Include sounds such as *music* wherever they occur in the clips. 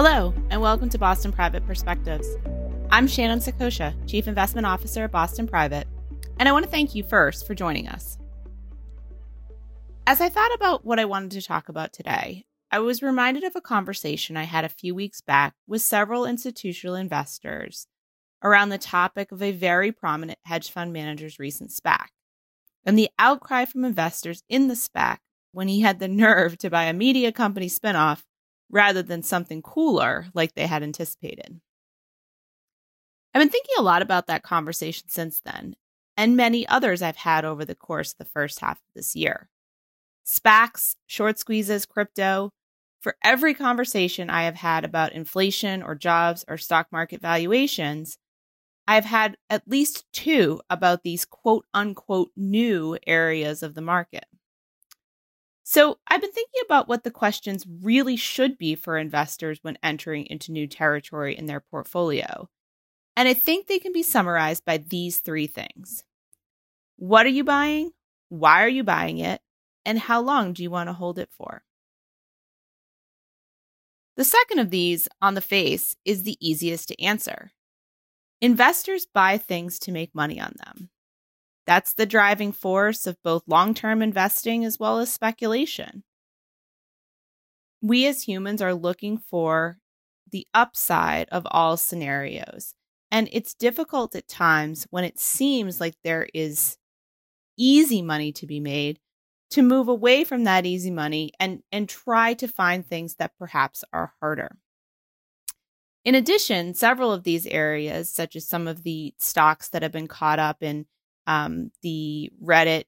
Hello, and welcome to Boston Private Perspectives. I'm Shannon Saccocia, Chief Investment Officer at Boston Private, and I want to thank you first for joining us. As I thought about what I wanted to talk about today, I was reminded of a conversation I had a few weeks back with several institutional investors around the topic of a very prominent hedge fund manager's recent SPAC and the outcry from investors in the SPAC when he had the *laughs* nerve to buy a media company spinoff rather than something cooler like they had anticipated. I've been thinking a lot about that conversation since then, and many others I've had over the course of the first half of this year. SPACs, short squeezes, crypto. For every conversation I have had about inflation or jobs or stock market valuations, I've had at least two about these quote unquote new areas of the market. So I've been thinking about what the questions really should be for investors when entering into new territory in their portfolio. And I think they can be summarized by these three things What are you buying? Why are you buying it? And how long do you want to hold it for? The second of these, on the face, is the easiest to answer. Investors buy things to make money on them. That's the driving force of both long term investing as well as speculation. We as humans are looking for the upside of all scenarios. And it's difficult at times when it seems like there is easy money to be made to move away from that easy money and, and try to find things that perhaps are harder. In addition, several of these areas, such as some of the stocks that have been caught up in um, the Reddit,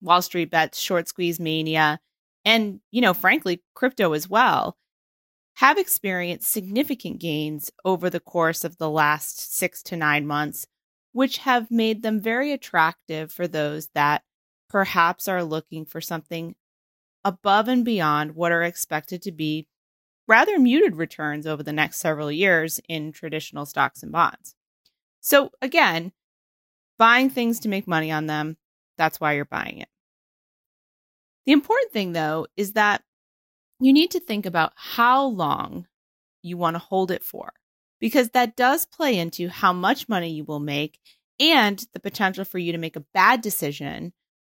Wall Street bets, short squeeze mania, and, you know, frankly, crypto as well, have experienced significant gains over the course of the last six to nine months, which have made them very attractive for those that perhaps are looking for something above and beyond what are expected to be rather muted returns over the next several years in traditional stocks and bonds. So, again, buying things to make money on them. That's why you're buying it. The important thing, though, is that you need to think about how long you want to hold it for, because that does play into how much money you will make and the potential for you to make a bad decision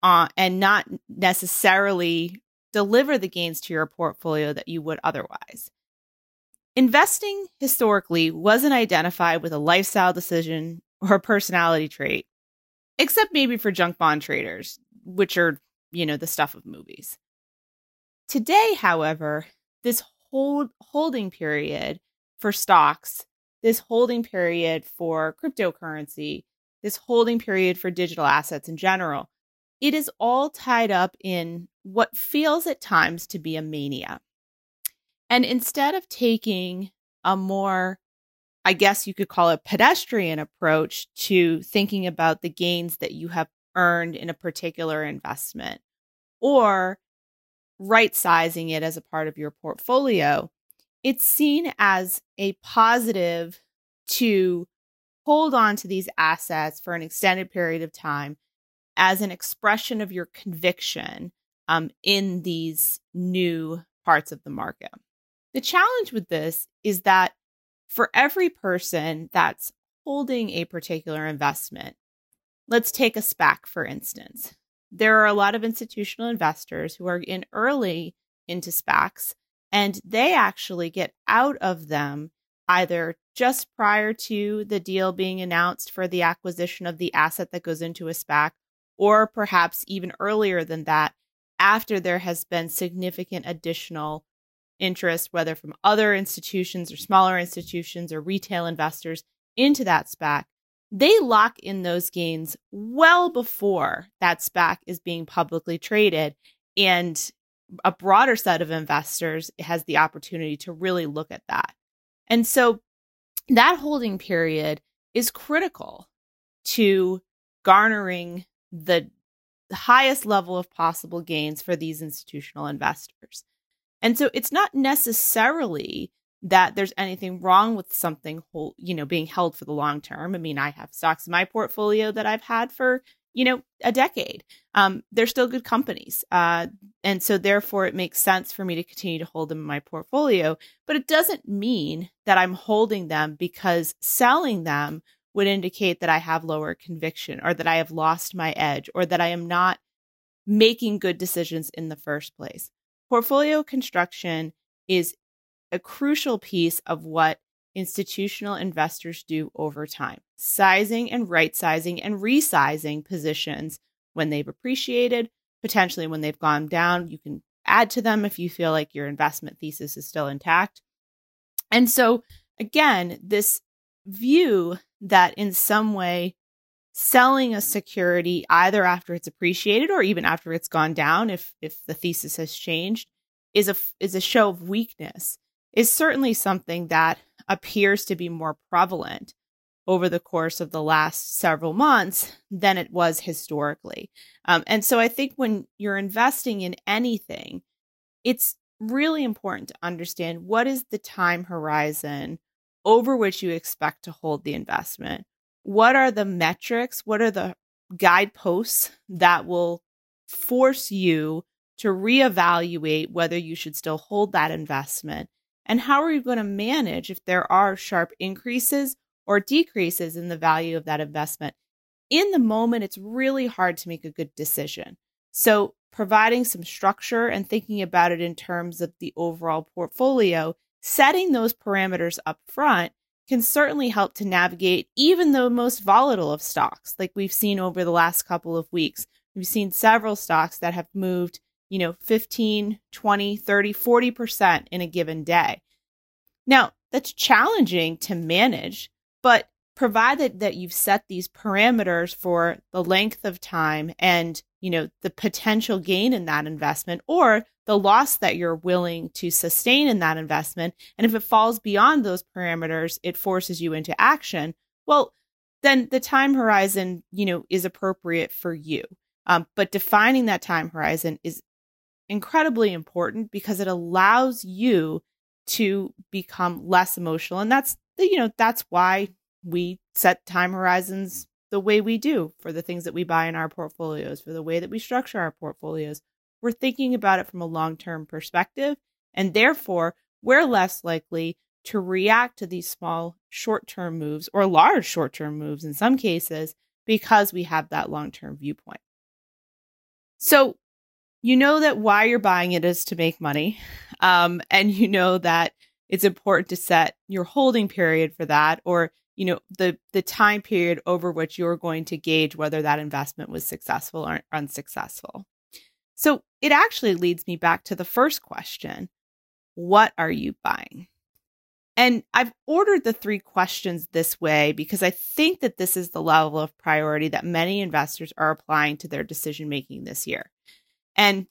uh, and not necessarily deliver the gains to your portfolio that you would otherwise. Investing historically wasn't identified with a lifestyle decision or personality trait, except maybe for junk bond traders, which are, you know, the stuff of movies. Today, however, this hold holding period for stocks, this holding period for cryptocurrency, this holding period for digital assets in general, it is all tied up in what feels at times to be a mania. And instead of taking a more I guess you could call it pedestrian approach to thinking about the gains that you have earned in a particular investment or right sizing it as a part of your portfolio. It's seen as a positive to hold on to these assets for an extended period of time as an expression of your conviction um, in these new parts of the market. The challenge with this is that for every person that's holding a particular investment, let's take a SPAC for instance. There are a lot of institutional investors who are in early into SPACs, and they actually get out of them either just prior to the deal being announced for the acquisition of the asset that goes into a SPAC, or perhaps even earlier than that, after there has been significant additional interest, whether from other institutions or smaller institutions or retail investors into that SPAC, they lock in those gains well before that SPAC is being publicly traded. And a broader set of investors has the opportunity to really look at that. And so that holding period is critical to garnering the highest level of possible gains for these institutional investors. And so it's not necessarily that there's anything wrong with something whole, you know, being held for the long term. I mean, I have stocks in my portfolio that I've had for, you know, a decade. Um, they're still good companies. Uh, and so therefore it makes sense for me to continue to hold them in my portfolio. But it doesn't mean that I'm holding them because selling them would indicate that I have lower conviction or that I have lost my edge or that I am not making good decisions in the first place. Portfolio construction is a crucial piece of what institutional investors do over time, sizing and right sizing and resizing positions when they've appreciated, potentially when they've gone down. You can add to them if you feel like your investment thesis is still intact. And so, again, this view that in some way selling a security either after it's appreciated or even after it's gone down if if the thesis has changed is a is a show of weakness is certainly something that appears to be more prevalent over the course of the last several months than it was historically. Um, and so I think when you're investing in anything, it's really important to understand what is the time horizon over which you expect to hold the investment. What are the metrics? What are the guideposts that will force you to reevaluate whether you should still hold that investment? And how are you going to manage if there are sharp increases or decreases in the value of that investment? In the moment, it's really hard to make a good decision. So, providing some structure and thinking about it in terms of the overall portfolio, setting those parameters up front can certainly help to navigate even the most volatile of stocks, like we've seen over the last couple of weeks. We've seen several stocks that have moved you know, 15, 20, 30, 40% in a given day. Now, that's challenging to manage, but provided that you've set these parameters for the length of time and, you know, the potential gain in that investment or the loss that you're willing to sustain in that investment, and if it falls beyond those parameters, it forces you into action. Well, then the time horizon, you know, is appropriate for you. Um, but defining that time horizon is incredibly important because it allows you to become less emotional and that's you know that's why we set time horizons the way we do for the things that we buy in our portfolios for the way that we structure our portfolios we're thinking about it from a long-term perspective and therefore we're less likely to react to these small short-term moves or large short-term moves in some cases because we have that long-term viewpoint so you know that why you're buying it is to make money. Um, and you know that it's important to set your holding period for that or you know the the time period over which you're going to gauge whether that investment was successful or unsuccessful. So it actually leads me back to the first question. What are you buying? And I've ordered the three questions this way because I think that this is the level of priority that many investors are applying to their decision making this year. And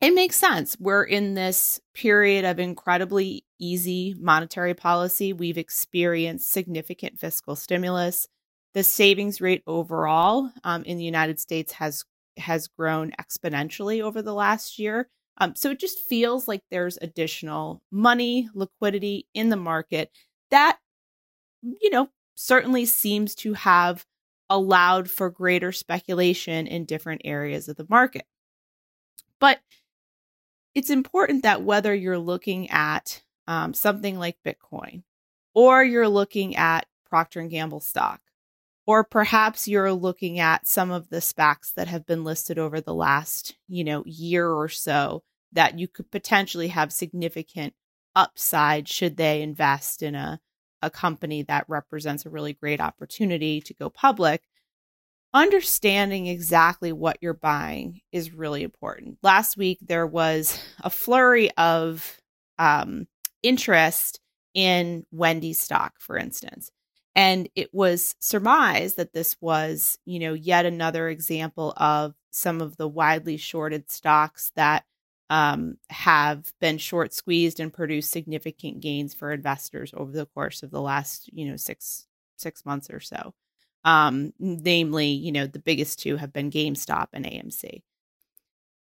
it makes sense. We're in this period of incredibly easy monetary policy. We've experienced significant fiscal stimulus. The savings rate overall um, in the United States has has grown exponentially over the last year. Um, so it just feels like there's additional money, liquidity in the market that, you know, certainly seems to have allowed for greater speculation in different areas of the market. But it's important that whether you're looking at um, something like Bitcoin, or you're looking at Procter and Gamble stock, or perhaps you're looking at some of the SPACs that have been listed over the last, you know, year or so that you could potentially have significant upside should they invest in a a company that represents a really great opportunity to go public understanding exactly what you're buying is really important. Last week, there was a flurry of um, interest in Wendy's stock, for instance. And it was surmised that this was, you know, yet another example of some of the widely shorted stocks that um, have been short squeezed and produced significant gains for investors over the course of the last, you know, six six months or so. Um, namely, you know, the biggest two have been GameStop and AMC.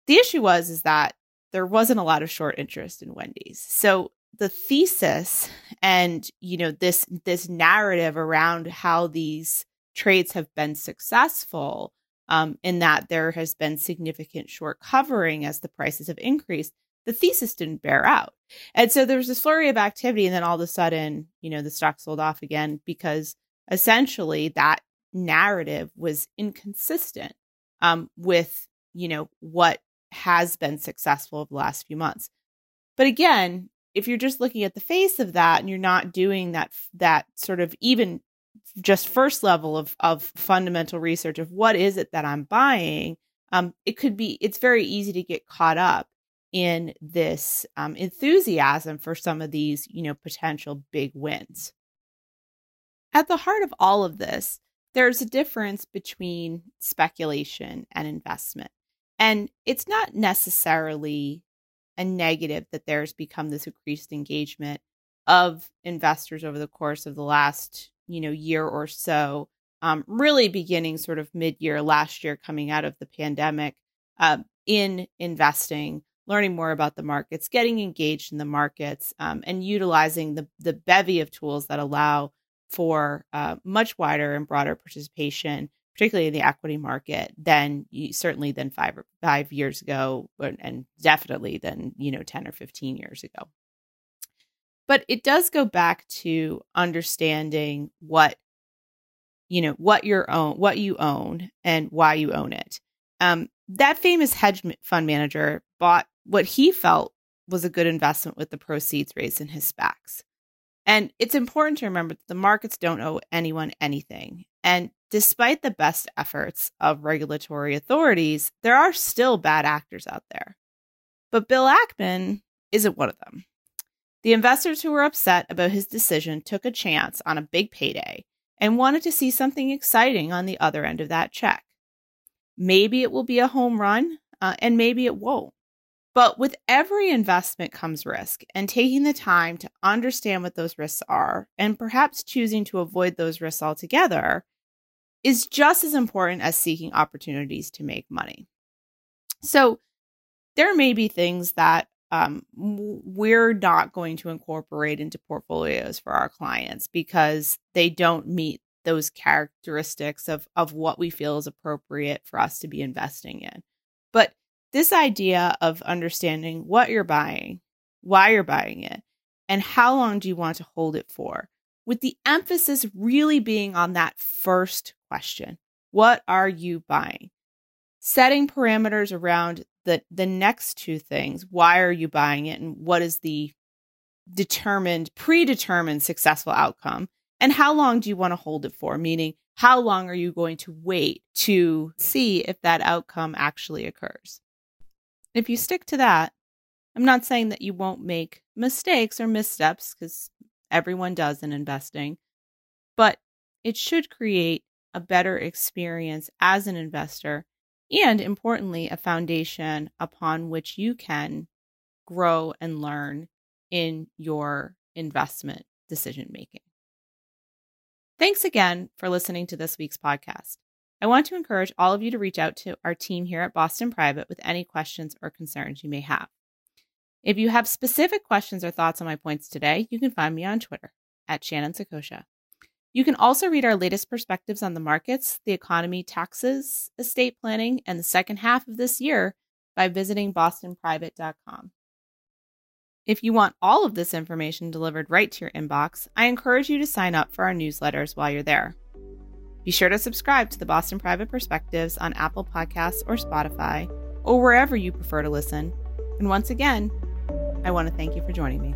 The issue was is that there wasn't a lot of short interest in Wendy's. So the thesis and you know this this narrative around how these trades have been successful um, in that there has been significant short covering as the prices have increased, the thesis didn't bear out. And so there was this flurry of activity, and then all of a sudden, you know, the stock sold off again because essentially that narrative was inconsistent um, with, you know, what has been successful over the last few months. But again, if you're just looking at the face of that and you're not doing that that sort of even just first level of of fundamental research of what is it that I'm buying, um, it could be it's very easy to get caught up in this um, enthusiasm for some of these you know potential big wins. At the heart of all of this, there's a difference between speculation and investment. And it's not necessarily a negative that there's become this increased engagement of investors over the course of the last you know year or so um, really beginning sort of mid-year last year coming out of the pandemic uh, in investing learning more about the markets getting engaged in the markets um, and utilizing the, the bevy of tools that allow for uh, much wider and broader participation particularly in the equity market than certainly than five or five years ago and definitely than you know 10 or 15 years ago but it does go back to understanding what you know what your own what you own and why you own it um, that famous hedge fund manager bought what he felt was a good investment with the proceeds raised in his SPACs. And it's important to remember that the markets don't owe anyone anything. And despite the best efforts of regulatory authorities, there are still bad actors out there. But Bill Ackman isn't one of them. The investors who were upset about his decision took a chance on a big payday and wanted to see something exciting on the other end of that check. Maybe it will be a home run, uh, and maybe it won't. But with every investment comes risk, and taking the time to understand what those risks are and perhaps choosing to avoid those risks altogether is just as important as seeking opportunities to make money. So, there may be things that um, we're not going to incorporate into portfolios for our clients because they don't meet those characteristics of of what we feel is appropriate for us to be investing in. But this idea of understanding what you're buying, why you're buying it, and how long do you want to hold it for, with the emphasis really being on that first question. What are you buying? Setting parameters around the the next two things. Why are you buying it? And what is the determined predetermined successful outcome? And how long do you want to hold it for? Meaning how long are you going to wait to see if that outcome actually occurs? If you stick to that i'm not saying that you won't make mistakes or missteps because everyone does in investing but it should create a better experience as an investor and importantly, a foundation upon which you can grow and learn in your investment decision making. Thanks again for listening to this week's podcast. I want to encourage all of you to reach out to our team here at Boston Private with any questions or concerns you may have. If you have specific questions or thoughts on my points today, you can find me on Twitter at Shannon Saccocia. You can also read our latest perspectives on the markets, the economy, taxes, estate planning, and the second half of this year by visiting bostonprivate.com. If you want all of this information delivered right to your inbox, I encourage you to sign up for our newsletters while you're there. Be sure to subscribe to the Boston Private Perspectives on Apple Podcasts or Spotify, or wherever you prefer to listen. And once again, I want to thank you for joining me.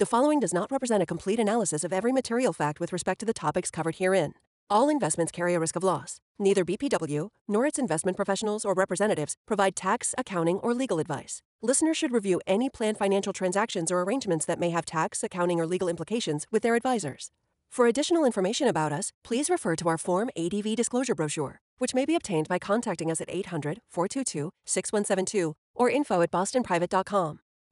The following does not represent a complete analysis of every material fact with respect to the topics covered herein. All investments carry a risk of loss. Neither BPW nor its investment professionals or representatives provide tax, accounting, or legal advice. Listeners should review any planned financial transactions or arrangements that may have tax, accounting, or legal implications with their advisors. For additional information about us, please refer to our Form ADV disclosure brochure, which may be obtained by contacting us at 800 422 6172 or info at bostonprivate.com.